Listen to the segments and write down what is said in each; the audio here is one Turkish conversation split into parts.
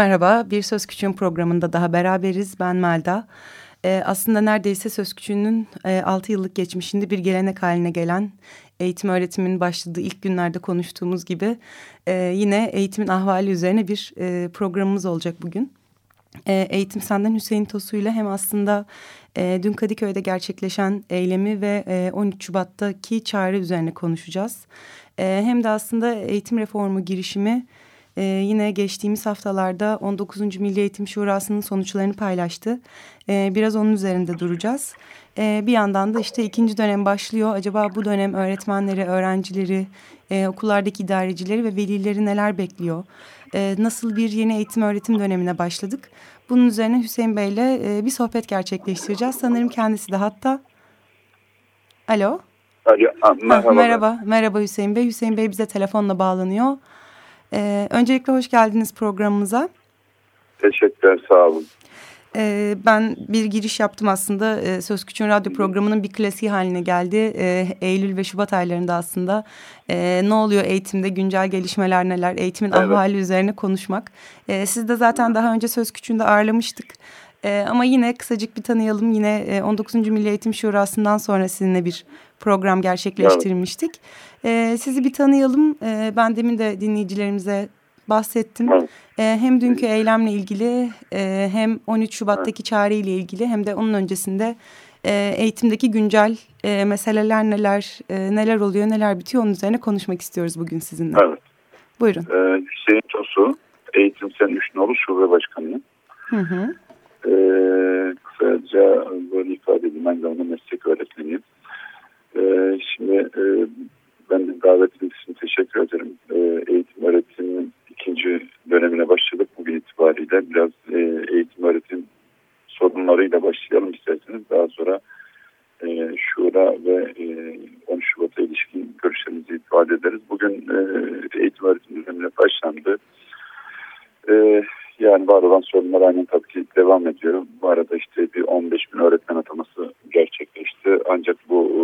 Merhaba. Bir Söz Küçüğün programında daha beraberiz. Ben Melda. Ee, aslında neredeyse Söz Küçüğünün e, 6 yıllık geçmişinde bir gelenek haline gelen eğitim öğretimin başladığı ilk günlerde konuştuğumuz gibi e, yine eğitimin ahvali üzerine bir e, programımız olacak bugün. E, Eğitim Senden Hüseyin Tosu ile hem aslında e, dün Kadıköy'de gerçekleşen eylemi ve e, 13 Şubat'taki çağrı üzerine konuşacağız. E, hem de aslında eğitim reformu girişimi ee, yine geçtiğimiz haftalarda 19. Milli Eğitim Şurası'nın sonuçlarını paylaştı. Ee, biraz onun üzerinde duracağız. Ee, bir yandan da işte ikinci dönem başlıyor. Acaba bu dönem öğretmenleri, öğrencileri, e, okullardaki idarecileri ve velileri neler bekliyor? Ee, nasıl bir yeni eğitim öğretim dönemine başladık? Bunun üzerine Hüseyin Bey ile e, bir sohbet gerçekleştireceğiz. Sanırım kendisi de hatta. Alo. Alo, ha, merhaba. Ha, merhaba, merhaba Hüseyin Bey. Hüseyin Bey bize telefonla bağlanıyor. Ee, öncelikle hoş geldiniz programımıza. Teşekkürler, sağ olun. Ee, ben bir giriş yaptım aslında. Ee, Söz Küçüğün Radyo programının bir klasiği haline geldi. Ee, Eylül ve Şubat aylarında aslında e, ne oluyor eğitimde, güncel gelişmeler neler, eğitimin evet. ahvali üzerine konuşmak. Ee, siz de zaten daha önce Söz Küçüğü'nde ağırlamıştık. Ee, ama yine kısacık bir tanıyalım. Yine 19. Milli Eğitim Şurası'ndan sonra sizinle bir program gerçekleştirmiştik. Evet. Ee, sizi bir tanıyalım. Ee, ben demin de dinleyicilerimize bahsettim. Evet. Ee, hem dünkü eylemle ilgili e, hem 13 Şubat'taki evet. çağrı ile ilgili hem de onun öncesinde e, eğitimdeki güncel e, meseleler neler e, neler oluyor neler bitiyor onun üzerine konuşmak istiyoruz bugün sizinle. Evet. Buyurun. Ee, Hüseyin Tosu, Eğitim Sen Üçnoğlu Şube Başkanı. Hı hı. Ee, kısaca böyle ifade edeyim. Ben de meslek öğretmeniyim. Ee, şimdi e, ben davetiniz için teşekkür ederim. Ee, eğitim öğretiminin ikinci dönemine başladık bugün itibariyle. Biraz e, eğitim öğretim sorunlarıyla başlayalım isterseniz. Daha sonra e, Şura ve e, 13 Şubat'a ilişkin görüşlerimizi ifade ederiz. Bugün e, eğitim öğretim dönemine başlandı. E, yani var olan sorunlar aynen tabii ki devam ediyor. Bu arada işte bir 15 bin öğretmen ataması gerçekleşti. Ancak bu e,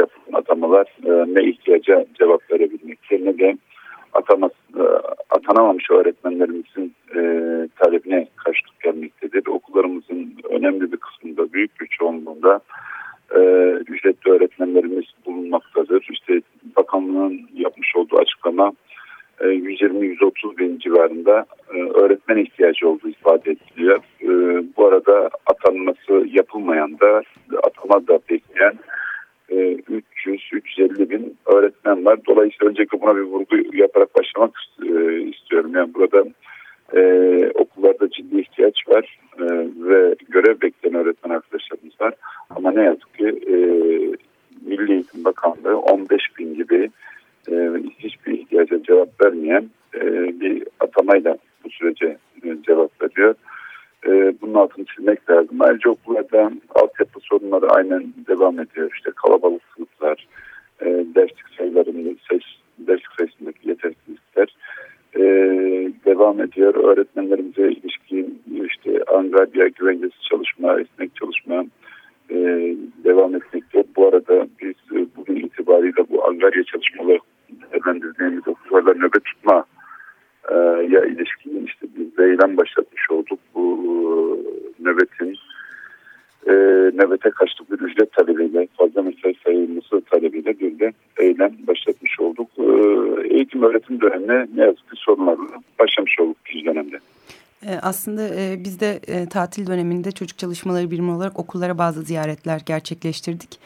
yapılan atamalar e, ne ihtiyaca cevap verebilmektir ne de atama, e, atanamamış öğretmenlerimizin e, talebine karşılık gelmektedir. Okullarımızın önemli bir kısmında, büyük bir çoğunluğunda e, ücretli öğretmenlerimiz bulunmaktadır. İşte bakanlığın yapmış olduğu açıklama 120-130 bin civarında e, öğretmen ihtiyacı olduğu ifade ediliyor. E, arada atanması yapılmayan da atama da bekleyen 300-350 e, bin öğretmen var. Dolayısıyla öncelikle buna bir vurgu yaparak başlamak istiyorum. Yani burada okullarda ciddi ihtiyaç var ve görev bekleyen öğretmen arkadaşlarımız var. Ama ne yazık ki Milli Eğitim Bakanlığı 15 bin gibi hiçbir ihtiyaca cevap vermeyen bir atamayla bu sürece e. E, bunun altını çizmek lazım. Ayrıca okullarda altyapı sorunları aynen devam ediyor. İşte kalabalık sınıflar, e, derslik sayılarında ses, derslik sayısındaki yetersizlikler devam ediyor. Öğretmenlerimize ilişkin işte angarya güvencesi çalışma, esnek çalışma devam etmekte. Bu arada biz bugün itibariyle bu angarya çalışmaları değerlendirdiğimiz okullarda nöbet tutma e, ya ilişkin işte bir eylem başlatmış olduk. Bu e, nöbetin e, nöbete karşılık bir ücret talebiyle fazla mesai sayılması talebiyle bir de eylem başlatmış olduk. E, eğitim dönemine ne yazık ki sorunlarla başlamış olduk ikinci dönemde. E, aslında e, biz de e, tatil döneminde çocuk çalışmaları birimi olarak okullara bazı ziyaretler gerçekleştirdik.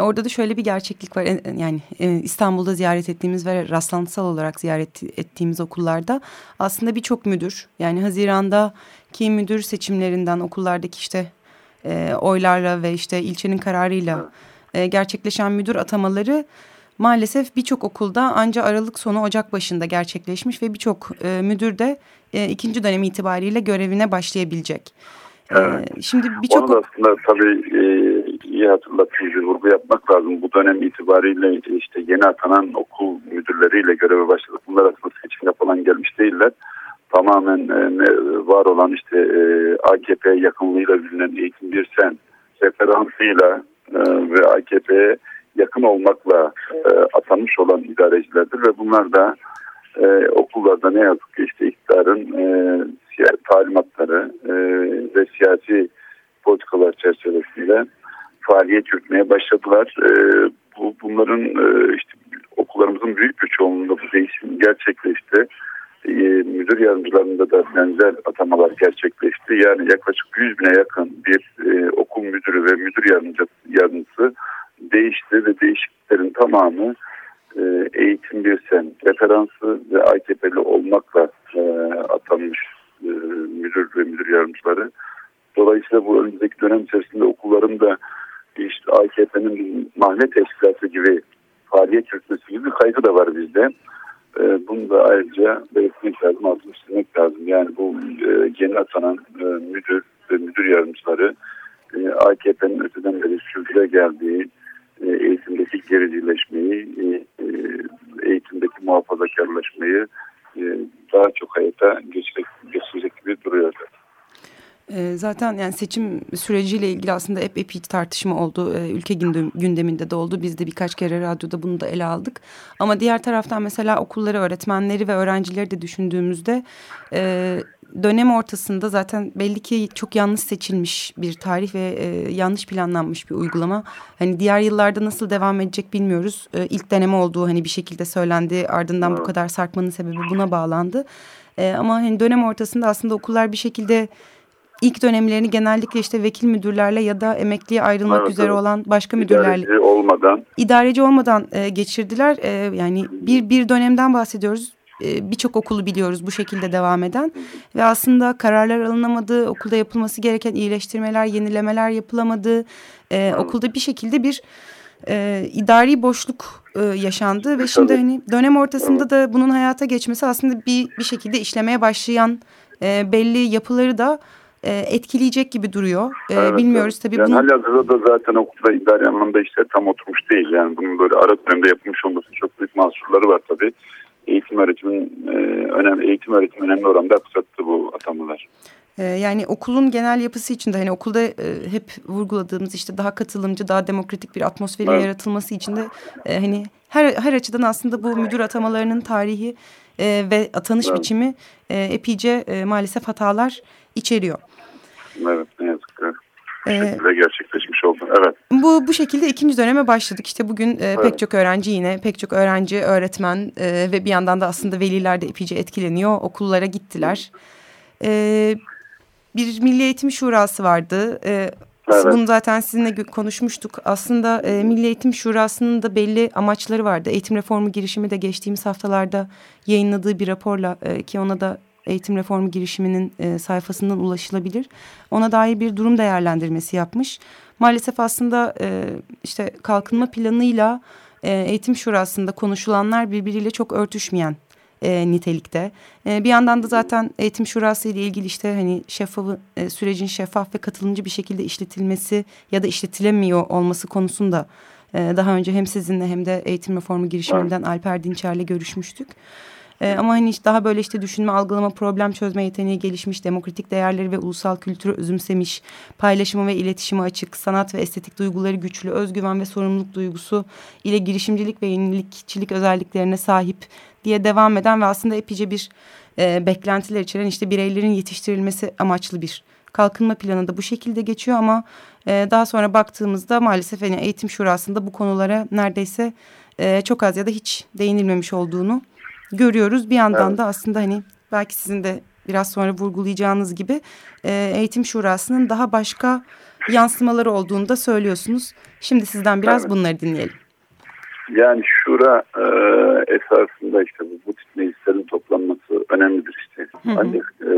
Orada da şöyle bir gerçeklik var. Yani İstanbul'da ziyaret ettiğimiz ve rastlantısal olarak ziyaret ettiğimiz okullarda aslında birçok müdür yani Haziran'da ki müdür seçimlerinden okullardaki işte oylarla ve işte ilçenin kararıyla gerçekleşen müdür atamaları maalesef birçok okulda ancak Aralık sonu Ocak başında gerçekleşmiş ve birçok e, müdür de e, ikinci dönem itibariyle görevine başlayabilecek. E, evet. E, şimdi birçok Onu da aslında tabii e, iyi hatırlattığınız bir vurgu yapmak lazım. Bu dönem itibariyle işte yeni atanan okul müdürleriyle göreve başladık. Bunlar aslında seçimle falan gelmiş değiller. Tamamen e, var olan işte e, AKP yakınlığıyla bilinen Eğitim Bir Sen referansıyla e, ve AKP'ye yakın olmakla e, atanmış olan idarecilerdir ve bunlar da e, okullarda ne yazık ki işte iktidarın e, talimatları e, ve siyasi politikalar çerçevesinde faaliyet yürütmeye başladılar. E, bu bunların e, işte okullarımızın büyük bir çoğunluğunda bu değişim gerçekleşti. E, müdür yardımcılarında da benzer atamalar gerçekleşti. Yani yaklaşık 100 bine yakın bir e, okul müdürü ve müdür yardımcısı, değişti ve değişikliklerin tamamı e, eğitim bir sen referansı ve AKP'li olmakla e, atanmış e, müdür ve müdür yardımcıları. Dolayısıyla bu önümüzdeki dönem içerisinde okulların da işte AKP'nin mahalle teşkilatı gibi faaliyet yürütmesi gibi bir kaygı da var bizde. E, bunu da ayrıca belirtmek lazım, altını çizmek lazım. Yani bu e, yeni atanan e, müdür ve müdür yardımcıları e, AKP'nin öteden beri sürdüre geldiği e, eğitimdeki gericileşmeyi, e, e, eğitimdeki muhafazakarlaşmayı daha çok hayata geçirecek, geçirecek gibi duruyor. Zaten yani seçim süreciyle ilgili aslında hep epey tartışma oldu. Ülke gündeminde de oldu. Biz de birkaç kere radyoda bunu da ele aldık. Ama diğer taraftan mesela okulları, öğretmenleri ve öğrencileri de düşündüğümüzde dönem ortasında zaten belli ki çok yanlış seçilmiş bir tarih ve e, yanlış planlanmış bir uygulama. Hani diğer yıllarda nasıl devam edecek bilmiyoruz. E, ilk deneme olduğu hani bir şekilde söylendi. Ardından bu kadar sarkmanın sebebi buna bağlandı. E, ama hani dönem ortasında aslında okullar bir şekilde ilk dönemlerini genellikle işte vekil müdürlerle ya da emekliye ayrılmak evet, üzere olan başka müdürlerle idareci olmadan idareci olmadan e, geçirdiler. E, yani bir bir dönemden bahsediyoruz. E, birçok okulu biliyoruz bu şekilde devam eden ve aslında kararlar alınamadı, okulda yapılması gereken iyileştirmeler, yenilemeler yapılamadı. Ee, okulda bir şekilde bir e, idari boşluk e, yaşandı ve şimdi hani dönem ortasında da bunun hayata geçmesi aslında bir bir şekilde işlemeye başlayan e, belli yapıları da e, etkileyecek gibi duruyor. E, evet, bilmiyoruz tabii. Yani bunu... halihazırda da zaten okulda idari anlamda işler tam oturmuş değil. Yani bunun böyle ara dönemde yapılmış olması çok büyük mahsurları var tabii eğitim öğretimin e, önemli eğitim öğretim önemli oranda aksattı bu atamalar. E, yani okulun genel yapısı içinde hani okulda e, hep vurguladığımız işte daha katılımcı, daha demokratik bir atmosferin evet. yaratılması için de e, hani her her açıdan aslında bu müdür atamalarının tarihi ve atanış evet. biçimi epeyce maalesef hatalar içeriyor. Evet ki. Bu ee, şekilde gerçekleşmiş oldu. Evet. Bu bu şekilde ikinci döneme başladık. İşte bugün e, evet. pek çok öğrenci yine pek çok öğrenci, öğretmen e, ve bir yandan da aslında veliler de epeyce etkileniyor. Okullara gittiler. E, bir Milli Eğitim Şurası vardı. E, Evet. Bunu zaten sizinle konuşmuştuk. Aslında e, Milli Eğitim Şurası'nın da belli amaçları vardı. Eğitim reformu girişimi de geçtiğimiz haftalarda yayınladığı bir raporla e, ki ona da eğitim reformu girişiminin e, sayfasından ulaşılabilir. Ona dair bir durum değerlendirmesi yapmış. Maalesef aslında e, işte kalkınma planıyla e, eğitim şurasında konuşulanlar birbiriyle çok örtüşmeyen e, nitelikte. E, bir yandan da zaten eğitim şurası ile ilgili işte hani şeffafı e, sürecin şeffaf ve katılımcı bir şekilde işletilmesi ya da işletilemiyor olması konusunda e, daha önce hem sizinle hem de eğitim reformu girişiminden Alper Dinçer'le görüşmüştük. E, ama hani işte daha böyle işte düşünme, algılama, problem çözme yeteneği gelişmiş, demokratik değerleri ve ulusal kültürü özümsemiş, paylaşımı ve iletişimi açık, sanat ve estetik duyguları güçlü, özgüven ve sorumluluk duygusu ile girişimcilik ve yenilikçilik özelliklerine sahip diye devam eden ve aslında epeyce bir e, beklentiler içeren işte bireylerin yetiştirilmesi amaçlı bir kalkınma planı da bu şekilde geçiyor. Ama e, daha sonra baktığımızda maalesef hani eğitim şurasında bu konulara neredeyse e, çok az ya da hiç değinilmemiş olduğunu görüyoruz. Bir yandan evet. da aslında hani belki sizin de biraz sonra vurgulayacağınız gibi e, eğitim şurasının daha başka yansımaları olduğunu da söylüyorsunuz. Şimdi sizden biraz evet. bunları dinleyelim. Yani şura e, esasında işte bu, bu tip meclislerin toplanması önemlidir işte. Hı hı. Ancak e,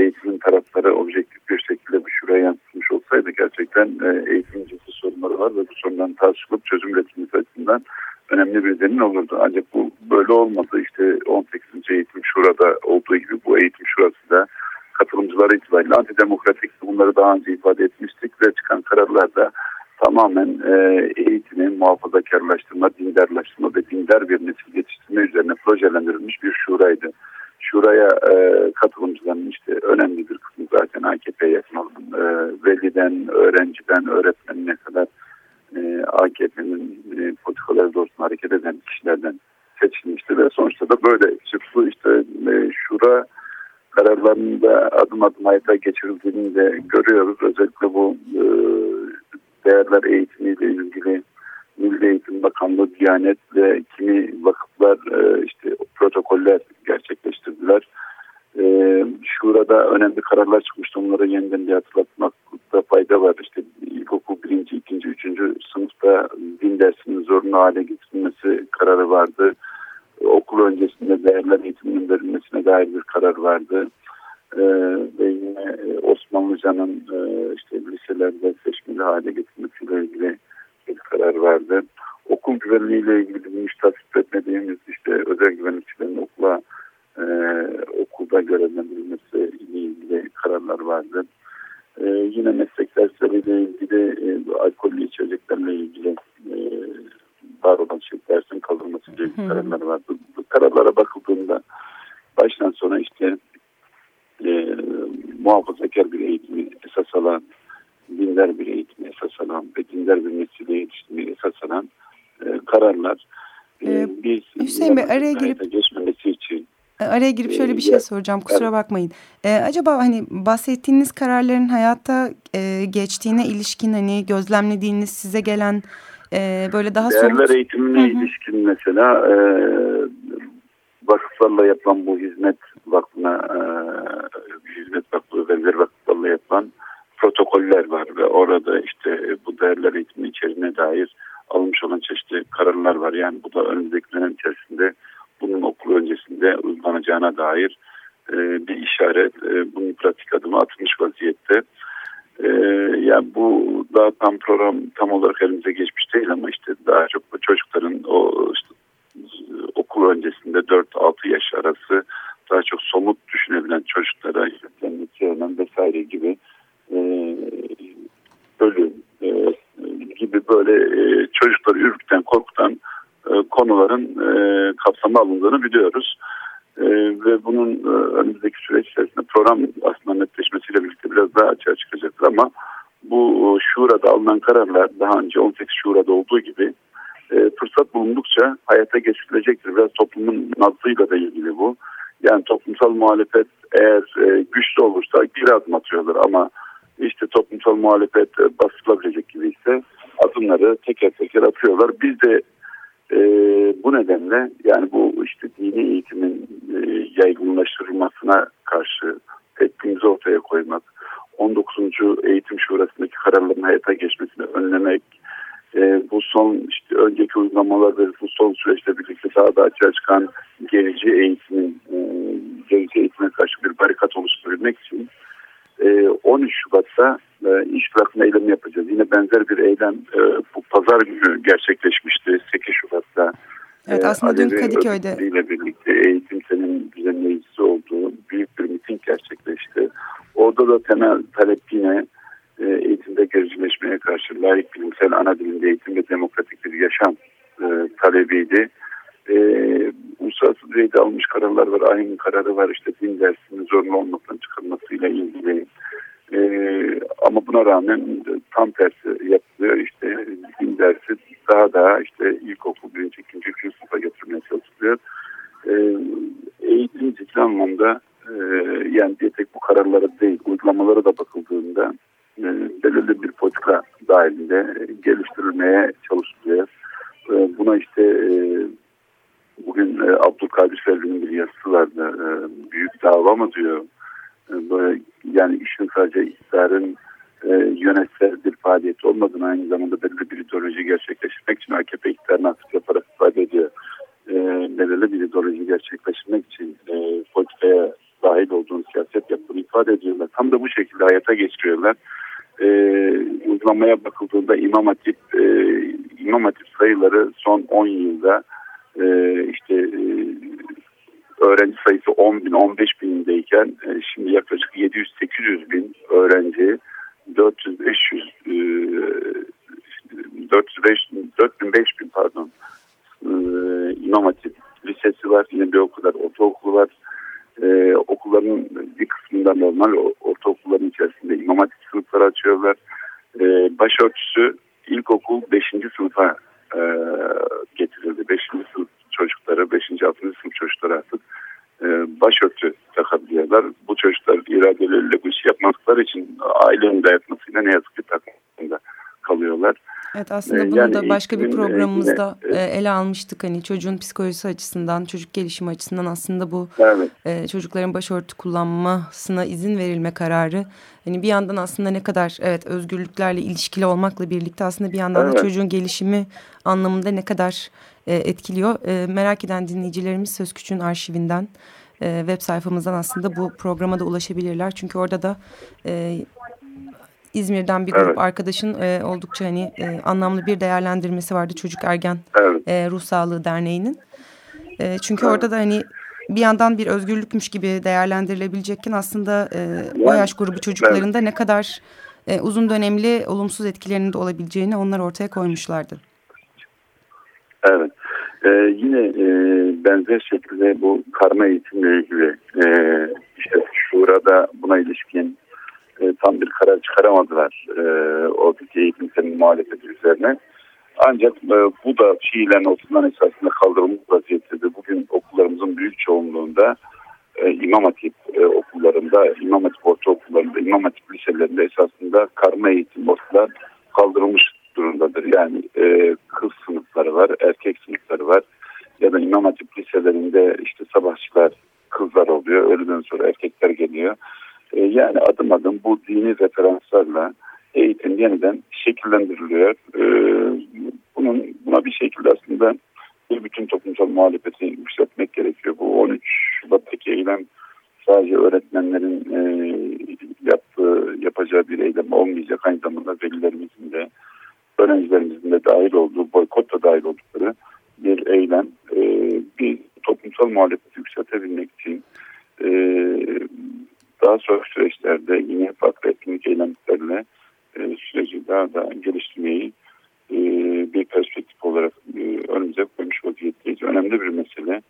eğitimin tarafları objektif bir şekilde bu şuraya yansıtmış olsaydı gerçekten e, eğitimin ciddi sorunları var ve bu sorunların tartışılıp çözüm üretilmesi açısından önemli bir zemin olurdu. Ancak bu böyle olmadı. İşte 18. eğitim şurada olduğu gibi bu eğitim şurası da katılımcıları itibariyle antidemokratik bunları daha önce ifade etmiştik ve çıkan kararlarda tamamen e, eğitimi muhafazakarlaştırma, dindarlaştırma ve dindar bir nesil yetiştirme üzerine projelendirilmiş bir şuraydı. Şuraya e, katılımcıların işte önemli bir kısmı zaten AKP'ye yakın olan e, veliden, öğrenciden, öğretmenine kadar e, AKP'nin e, politikaları doğrultusunda hareket eden kişilerden seçilmişti ve sonuçta da böyle çıktı işte e, şura kararlarında adım adım hayata geçirildiğini de görüyoruz. Özellikle bu e, değerler eğitimiyle ilgili Milli Eğitim Bakanlığı, Diyanet ve kimi vakıflar e, işte protokoller gerçekleştirdiler. E, şurada önemli kararlar çıkmıştı. Onları yeniden bir hatırlatmakta fayda var. İşte ikinci, üçüncü sınıfta din dersinin zorunlu hale getirilmesi kararı vardı. Okul öncesinde değerler eğitiminin verilmesine dair bir karar vardı. Ee, ve yine Osmanlıca'nın e, işte liselerde seçmeli hale getirmesiyle ilgili bir karar vardı. Okul güvenliğiyle ilgili bizim hiç etmediğimiz işte özel güvenlikçilerin okula e, okulda görevlendirilmesi ile ilgili kararlar vardı. E, yine meslek dersleriyle ilgili e, alkollü içeceklerle ilgili e, var olan şey dersin kaldırılması ilgili kararlar vardı. Bu kararlara bakıldığında baştan sona işte e, muhafazakar bir eğitimi esas alan, dindar bir eğitimi esas alan ve dindar bir nesile yetiştirmeyi esas alan e, kararlar. E, ee, biz Hüseyin Bey araya girip e, Araya girip şöyle bir şey soracağım kusura bakmayın. Ee, acaba hani bahsettiğiniz kararların hayatta e, geçtiğine ilişkin hani gözlemlediğiniz size gelen e, böyle daha Değerler somut... eğitimine Hı -hı. ilişkin mesela e, vakıflarla yapılan bu hizmet vakfına e, hizmet vakfı ve diğer vakıflarla yapılan protokoller var ve orada işte bu değerler eğitimi içeriğine dair alınmış olan çeşitli kararlar var. Yani bu da önümüzdeki dönem içerisinde bunun okul öncesinde uygulanacağına dair e, bir işaret. E, bunun pratik adımı atılmış vaziyette. E, yani bu daha tam program tam olarak elimize geçmiş değil ama işte daha çok çocukların o işte, okul öncesinde 4-6 yaş arası daha çok somut düşünebilen çocuklara yüklenmek yerinden vesaire gibi e, bölüm e, gibi böyle e, çocukları ürkten korkutan konuların e, kapsama alındığını biliyoruz. E, ve bunun e, önümüzdeki süreç içerisinde program aslında netleşmesiyle birlikte biraz daha açığa çıkacaktır ama bu şurada alınan kararlar daha önce 18 şurada olduğu gibi e, fırsat bulundukça hayata geçirilecektir. Biraz toplumun nabzıyla da ilgili bu. Yani toplumsal muhalefet eğer e, güçlü olursa bir adım atıyorlar ama işte toplumsal muhalefet e, basılabilecek gibi ise adımları teker teker atıyorlar. Biz de e, bu nedenle yani bu işte dini eğitimin e, yaygınlaştırılmasına karşı tepkimizi ortaya koymak, 19. Eğitim Şurası'ndaki kararların hayata geçmesini önlemek, e, bu son işte önceki uygulamalar ve bu son süreçte birlikte daha da açığa çıkan gerici eğitimin e, gerici eğitime karşı bir barikat oluşturabilmek için e, 13 Şubat'ta e, iş bırakma eylemi yapacağız. Yine benzer bir eylem e, bu pazar günü gerçekleşmişti 8 Şubat'ta. Evet e, aslında dün Kadıköy'de. ile birlikte eğitim senin düzenleyicisi olduğu büyük bir miting gerçekleşti. Orada da temel talep yine e, eğitimde gericileşmeye karşı layık bilimsel ana dilinde eğitim ve demokratik bir yaşam e, talebiydi. E, uluslararası düzeyde almış kararlar var. Aynı kararı var işte din dersinin zorunlu olmaktan çıkarılmasıyla ilgili. E, ama buna rağmen tam tersi yapılıyor. İşte din dersi daha daha işte ilkokul birinci, ikinci, üçüncü sınıfa götürmeye çalışılıyor. E, eğitim ciddi anlamda e, yani bir tek bu kararlara değil uygulamalara da bakıldığında e, belirli bir politika dahilinde geliştirilmeye çalışılıyor. E, buna işte e, bugün Abdülkadir Selvi'nin bir yazısı vardı. Büyük dava mı diyor. Böyle, yani işin sadece iktidarın yönetsel bir faaliyeti olmadığını aynı zamanda belirli bir ideoloji gerçekleştirmek için AKP alternatif yaparak ifade ediyor. E, belirli bir ideoloji gerçekleştirmek için e, politikaya dahil olduğunu siyaset yaptığını ifade ediyorlar. Tam da bu şekilde hayata geçiriyorlar. E, uygulamaya bakıldığında İmam Hatip, e, İmam Hatip sayıları son 10 yılda e, işte e, öğrenci sayısı 10 bin, 15 binindeyken e, şimdi yaklaşık 700-800 bin öğrenci 400-500 405 4000 5000 pardon e, İmam Hatip lisesi var yine bir o kadar ortaokulu var e, okulların bir kısmında normal ortaokulların içerisinde İmam Hatip sınıfları açıyorlar e, başörtüsü ilkokul 5. sınıfa e, getirildi 5. sınıf çocukları 5. 6. sınıf çocukları artık e, başörtü takabiliyorlar. Bu çocuklar iradeleriyle bu işi yapmadıkları için ailenin dayatmasıyla ne yazık ki takımında kalıyorlar. Evet aslında ee, bunu yani da başka bir programımızda yine, ele almıştık. Hani çocuğun psikolojisi açısından, çocuk gelişimi açısından aslında bu evet. e, çocukların başörtü kullanmasına izin verilme kararı. Hani bir yandan aslında ne kadar evet özgürlüklerle ilişkili olmakla birlikte aslında bir yandan evet. da çocuğun gelişimi anlamında ne kadar e, etkiliyor. E, merak eden dinleyicilerimiz Söz Küçüğün arşivinden e, web sayfamızdan aslında bu programa da ulaşabilirler. Çünkü orada da e, İzmir'den bir grup evet. arkadaşın e, oldukça hani e, anlamlı bir değerlendirmesi vardı Çocuk Ergen evet. e, Ruh Sağlığı Derneği'nin. E, çünkü evet. orada da hani bir yandan bir özgürlükmüş gibi değerlendirilebilecekken aslında e, o yaş grubu çocuklarında evet. ne kadar e, uzun dönemli olumsuz etkilerinin de olabileceğini onlar ortaya koymuşlardı. Evet. Ee, yine e, benzer şekilde bu karma eğitimle ilgili e, işte şurada buna ilişkin e, tam bir karar çıkaramadılar e, oradaki eğitimsenin muhalefeti üzerine. Ancak e, bu da fiilen okuldan esasında kaldırılmış vaziyettedir. Bugün okullarımızın büyük çoğunluğunda e, İmam Hatip e, okullarında, İmam Hatip ortaokullarında, İmam Hatip liselerinde esasında karma eğitim okullar kaldırılmış durumdadır. Yani e, kız sınıfları var, erkek sınıfları var ya da İmam Hatip liselerinde işte sabahçılar kızlar oluyor, öğleden sonra erkekler geliyor. E, yani adım adım bu dini referanslarla eğitim yeniden şekillendiriliyor. E, bunun buna bir şekilde aslında bir bütün toplumsal muhalefeti yükseltmek gerekiyor. Bu 13 Şubat'taki eylem sadece öğretmenlerin e, yaptığı, yapacağı bir eylem olmayacak. Aynı zamanda velilerimizin de öğrencilerimizin de dahil olduğu, boykot da dahil oldukları bir eylem. E, bir toplumsal muhalefeti yükseltebilmek için daha sonra süreçlerde yine farklı etkinlik eylemlerle e, süreci daha da geliştirmeyi e, bir perspektif olarak e, önümüze koymuş vaziyetteyiz. Önemli bir mesele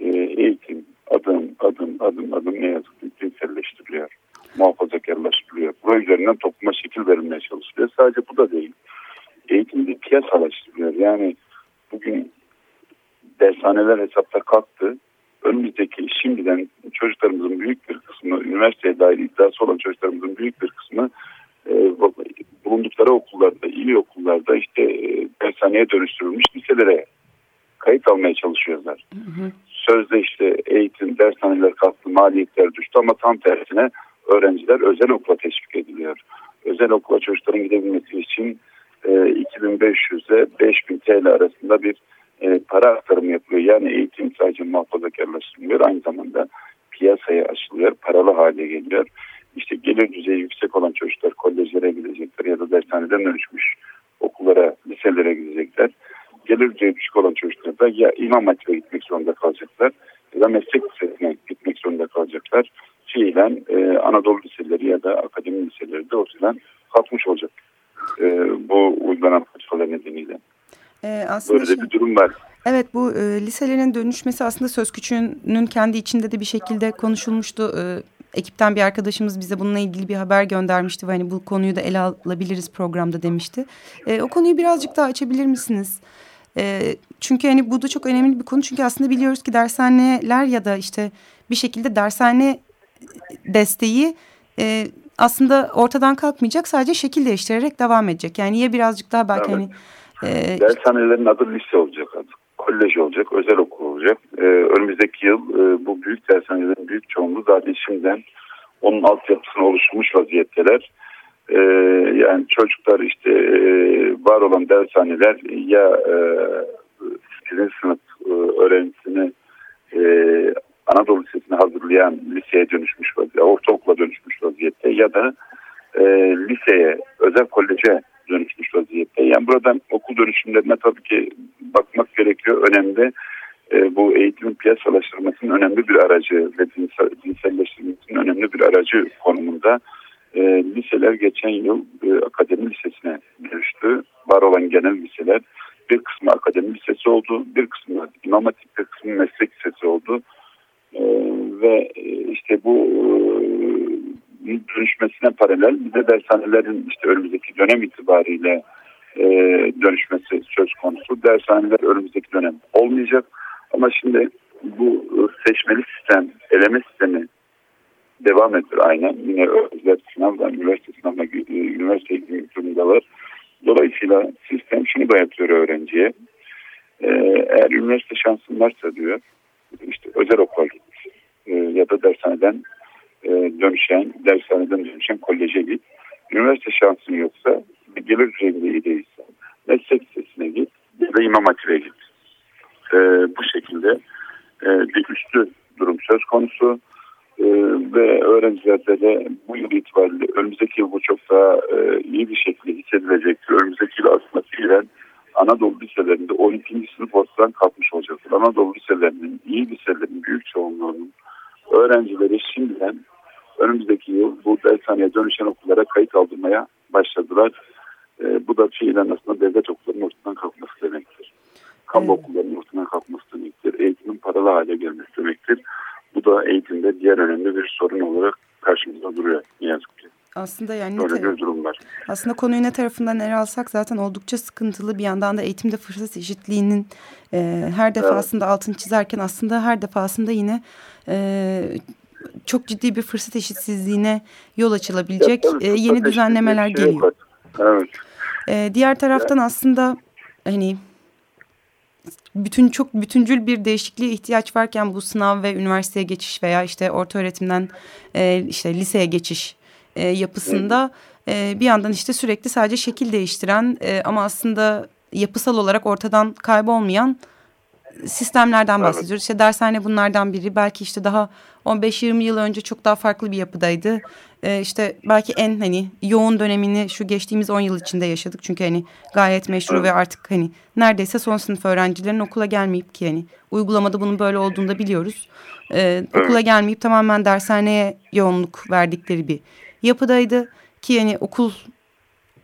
eğitim adım adım adım adım ne yazık ki cinselleştiriliyor. Muhafazakarlaştırılıyor. Buraya üzerinden topluma şekil verilmeye çalışılıyor. Sadece bu da değil. Eğitim bir piyasalaştırılıyor. Yani bugün dershaneler hesapta kalktı önümüzdeki şimdiden çocuklarımızın büyük bir kısmı, üniversiteye dair iddiası olan çocuklarımızın büyük bir kısmı e, bulundukları okullarda, iyi okullarda işte e, dershaneye dönüştürülmüş liselere kayıt almaya çalışıyorlar. Hı hı. Sözde işte eğitim, dershaneler kalktı, maliyetler düştü ama tam tersine öğrenciler özel okula teşvik ediliyor. Özel okula çocukların gidebilmesi için e, 2500'e 5000 TL arasında bir e, para aktarımı yapılıyor. Yani eğitim sadece muhafazakarlaştırılıyor. Aynı zamanda piyasaya açılıyor. Paralı hale geliyor. İşte gelir düzeyi yüksek olan çocuklar kolejlere gidecekler ya da dershaneden dönüşmüş okullara, liselere gidecekler. Gelir düzeyi düşük olan çocuklar da ya imam hatibe gitmek zorunda kalacaklar ya da meslek lisesine gitmek zorunda kalacaklar. Fiilen e, Anadolu liseleri ya da akademi liseleri de ortadan kalkmış olacak. E, bu uygulanan politikalar nedeniyle. Ee, aslında Böyle şey, bir durum var. Evet bu e, liselerin dönüşmesi aslında söz küçüğünün kendi içinde de bir şekilde konuşulmuştu. E, ekipten bir arkadaşımız bize bununla ilgili bir haber göndermişti. Ve hani bu konuyu da ele alabiliriz programda demişti. E, o konuyu birazcık daha açabilir misiniz? E, çünkü hani bu da çok önemli bir konu. Çünkü aslında biliyoruz ki dershaneler ya da işte bir şekilde dershane desteği... E, aslında ortadan kalkmayacak sadece şekil değiştirerek devam edecek. Yani ya birazcık daha belki evet. hani ee, Dershanelerin adı lise olacak artık. Kolej olacak, özel okul olacak. Ee, önümüzdeki yıl e, bu büyük dershanelerin büyük çoğunluğu zaten şimdiden onun altyapısını oluşturmuş vaziyetteler. Ee, yani çocuklar işte e, var olan dershaneler ya e, sizin sınıf e, öğrencisini e, Anadolu Lisesi'ne hazırlayan liseye dönüşmüş vaziyette, ortaokula dönüşmüş vaziyette ya da e, liseye, özel koleje vaziyette. Yani buradan okul dönüşümlerine tabii ki bakmak gerekiyor. Önemli e, bu eğitimin piyasalaştırmasının önemli bir aracı ve dinselleştirmesinin önemli bir aracı konumunda. E, liseler geçen yıl e, akademi lisesine dönüştü. Var olan genel liseler bir kısmı akademi lisesi oldu, bir kısmı imam hatip, bir kısmı meslek lisesi oldu. E, ve işte bu e, dönüşmesine paralel bir de dershanelerin işte önümüzdeki dönem itibariyle e, dönüşmesi söz konusu. Dershaneler önümüzdeki dönem olmayacak. Ama şimdi bu seçmeli sistem, eleme sistemi devam ediyor aynen. Yine özel sınavdan, üniversite sınavına, üniversite eğitim kurumdalar. Dolayısıyla sistem şunu dayatıyor öğrenciye. Ee, eğer üniversite şansın varsa diyor, işte özel okula git. Ya da dershaneden e, dönüşen, dershaneden dönüşen koleje git. Üniversite şansın yoksa, gelir düzeyinde iyi değilse, meslek lisesine git ya da imam hatibe git. Ee, bu şekilde e, bir üstü durum söz konusu. Ee, ve öğrencilerde de bu yıl itibariyle önümüzdeki yıl bu çok daha e, iyi bir şekilde hissedilecektir. Önümüzdeki yıl aslında fiilen Anadolu liselerinde 12. sınıf ortadan kalkmış olacaktır. Anadolu liselerinin, iyi liselerin büyük çoğunluğunun öğrencileri şimdiden önümüzdeki yıl bu dershaneye dönüşen okullara kayıt aldırmaya başladılar. E, bu da fiilen aslında devlet okullarının ortadan kalkması demektir. Kamu evet. okullarının ortadan kalkması demektir. Eğitimin paralı hale gelmesi demektir. Bu da eğitimde diğer önemli bir sorun olarak karşımıza duruyor ne yazık ki. Aslında yani Böyle bir durum var. Aslında konuyu ne tarafından ele alsak zaten oldukça sıkıntılı bir yandan da eğitimde fırsat eşitliğinin e, her defasında evet. altını çizerken aslında her defasında yine e, çok ciddi bir fırsat eşitsizliğine yol açılabilecek e, yeni düzenlemeler şey geliyor. Evet. E, diğer taraftan aslında hani bütün çok bütüncül bir değişikliğe ihtiyaç varken bu sınav ve üniversiteye geçiş veya işte orta öğretimden e, işte liseye geçiş e, yapısında e, bir yandan işte sürekli sadece şekil değiştiren e, ama aslında yapısal olarak ortadan kaybolmayan sistemlerden bahsediyoruz. Evet. İşte dershane bunlardan biri. Belki işte daha 15-20 yıl önce çok daha farklı bir yapıdaydı. Ee, işte belki en hani yoğun dönemini şu geçtiğimiz 10 yıl içinde yaşadık. Çünkü hani gayet meşru evet. ve artık hani neredeyse son sınıf öğrencilerin okula gelmeyip ki hani uygulamada bunun böyle olduğunu da biliyoruz. Ee, evet. Okula gelmeyip tamamen dershaneye yoğunluk verdikleri bir yapıdaydı. Ki yani okul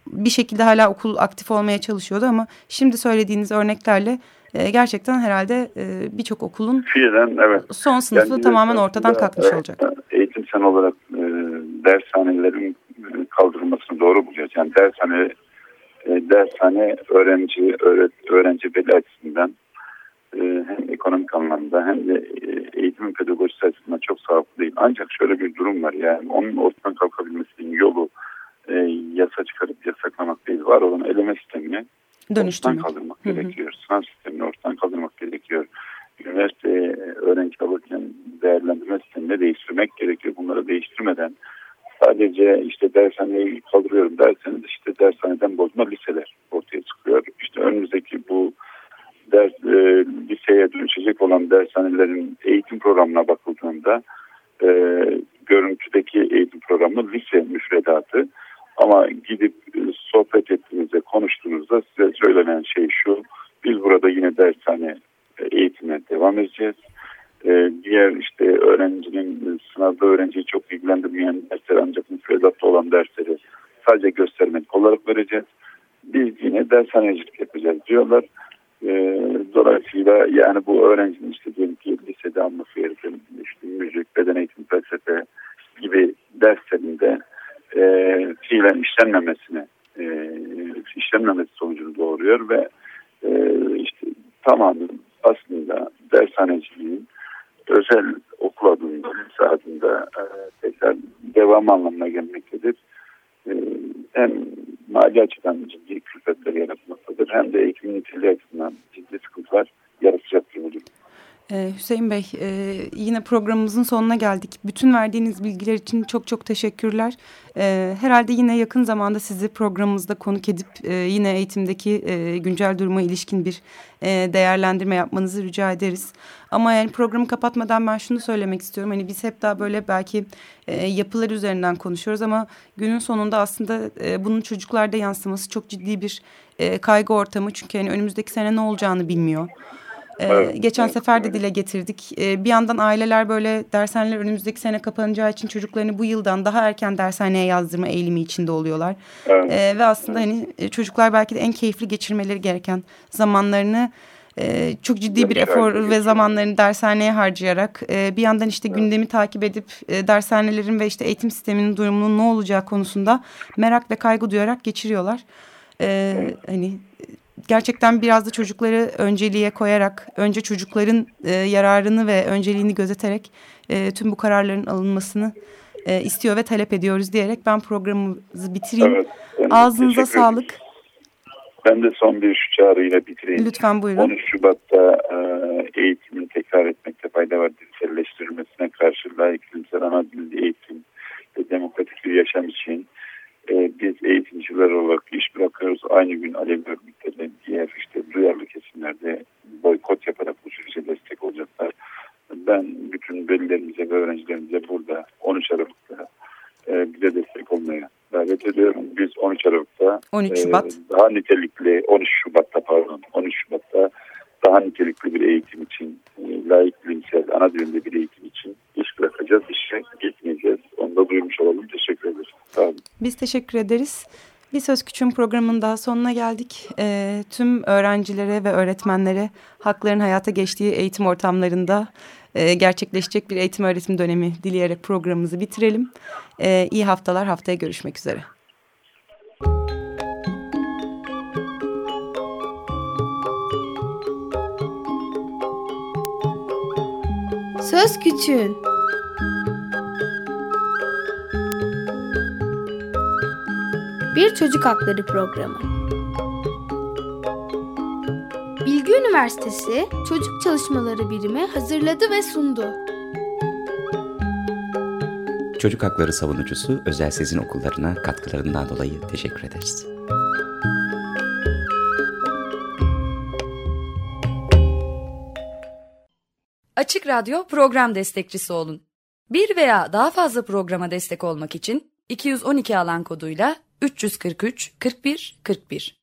bir şekilde hala okul aktif olmaya çalışıyordu ama şimdi söylediğiniz örneklerle e, gerçekten herhalde e, birçok okulun Fiilen, evet. son sınıfı yani, tamamen ortadan kalkmış evet, olacak. Eğitim sen olarak e, dershanelerin e, kaldırılmasını doğru buluyoruz. Yani dershane e, dershane öğrenci öğret, öğrenci veli açısından e, hem ekonomik anlamda hem de e, eğitimin pedagojisi açısından çok sağlıklı değil. Ancak şöyle bir durum var yani onun ortadan kalkabilmesinin yolu e, yasa çıkarıp yasaklamak değil. Var olan eleme sistemini Dönüştürmek. ortadan kaldırmak gerekiyor. Sınav sistemini ortadan kaldırmak gerekiyor. Üniversiteye öğrenci alırken değerlendirme sistemini değiştirmek gerekiyor. Bunları değiştirmeden sadece işte dershaneyi kaldırıyorum derseniz işte dershaneden bozma liseler ortaya çıkıyor. İşte önümüzdeki bu ders, e, liseye dönüşecek olan dershanelerin eğitim programına bakıldığında e, görüntüdeki eğitim programı lise müfredatı ama gidip e, sohbet ettiğinizde, konuştuğunuzda size söylenen şey şu. Biz burada yine dershane e, eğitime devam edeceğiz. Ee, diğer işte öğrencinin sınavda öğrenciyi çok ilgilendirmeyen dersler ancak müfredatta olan dersleri sadece göstermelik olarak vereceğiz. Biz yine dershanecilik yapacağız diyorlar. Dolayısıyla yani bu öğrencinin işte diyelim ki lisede alması gereken işte müzik, beden eğitimi, felsefe e, fiilen işlenmemesine e, işlenmemesi sonucunu doğuruyor ve e, işte tamamen aslında dershaneciliğin özel okul adında, adında e, tekrar devam anlamına gelmektedir. E, hem mali açıdan ciddi külfetler yaratmaktadır hem de eğitim niteliği açısından ciddi sıkıntılar yaratacaktır bu durum. Ee, Hüseyin Bey, e, yine programımızın sonuna geldik. Bütün verdiğiniz bilgiler için çok çok teşekkürler. E, herhalde yine yakın zamanda sizi programımızda konuk edip e, yine eğitimdeki e, güncel duruma ilişkin bir e, değerlendirme yapmanızı rica ederiz. Ama yani programı kapatmadan ben şunu söylemek istiyorum. Hani biz hep daha böyle belki e, yapılar üzerinden konuşuyoruz ama günün sonunda aslında e, bunun çocuklarda yansıması çok ciddi bir e, kaygı ortamı. Çünkü hani önümüzdeki sene ne olacağını bilmiyor. Ee, evet, geçen evet, sefer de evet. dile getirdik. Ee, bir yandan aileler böyle dershaneler önümüzdeki sene kapanacağı için çocuklarını bu yıldan daha erken dershaneye yazdırma eğilimi içinde oluyorlar. Evet. Ee, ve aslında hani e, çocuklar belki de en keyifli geçirmeleri gereken zamanlarını e, çok ciddi bir efor ve zamanlarını dershaneye harcayarak e, bir yandan işte gündemi takip edip dershanelerin ve işte eğitim sisteminin durumunun ne olacağı konusunda merak ve kaygı duyarak geçiriyorlar. Hani gerçekten biraz da çocukları önceliğe koyarak, önce çocukların e, yararını ve önceliğini gözeterek e, tüm bu kararların alınmasını e, istiyor ve talep ediyoruz diyerek ben programımızı bitireyim. Evet, Ağzınıza sağlık. Ben de son bir şu çağrıyla bitireyim. Lütfen buyurun. 13 Şubat'ta e, eğitimin tekrar etmekte fayda var. Dinselleştirilmesine karşı layık bilimsel ana dilli eğitim ve demokratik bir yaşam için e, biz eğitimciler olarak iş bırakıyoruz. Aynı gün örgütleri diğer işte duyarlı kesimlerde boykot yaparak bu sürece destek olacaklar. Ben bütün velilerimize ve öğrencilerimize burada 13 Aralık'ta e, bize destek olmaya davet ediyorum. Biz 13 Aralık'ta 13 Şubat. E, daha nitelikli 13 Şubat'ta pardon 13 Şubat'ta daha nitelikli bir eğitim için e, layık bilimsel ana dilinde bir eğitim için iş bırakacağız. İşe gitmeyeceğiz. Onu da duymuş olalım. Teşekkür ederiz. Sağ olun. Biz teşekkür ederiz. Bir Söz Küçüğün programının daha sonuna geldik. E, tüm öğrencilere ve öğretmenlere hakların hayata geçtiği eğitim ortamlarında e, gerçekleşecek bir eğitim öğretim dönemi dileyerek programımızı bitirelim. E, iyi haftalar haftaya görüşmek üzere. Söz Küçüğün Bir Çocuk Hakları Programı Bilgi Üniversitesi Çocuk Çalışmaları Birimi hazırladı ve sundu. Çocuk Hakları Savunucusu Özel Sezin Okullarına katkılarından dolayı teşekkür ederiz. Açık Radyo program destekçisi olun. Bir veya daha fazla programa destek olmak için 212 alan koduyla 343 41 41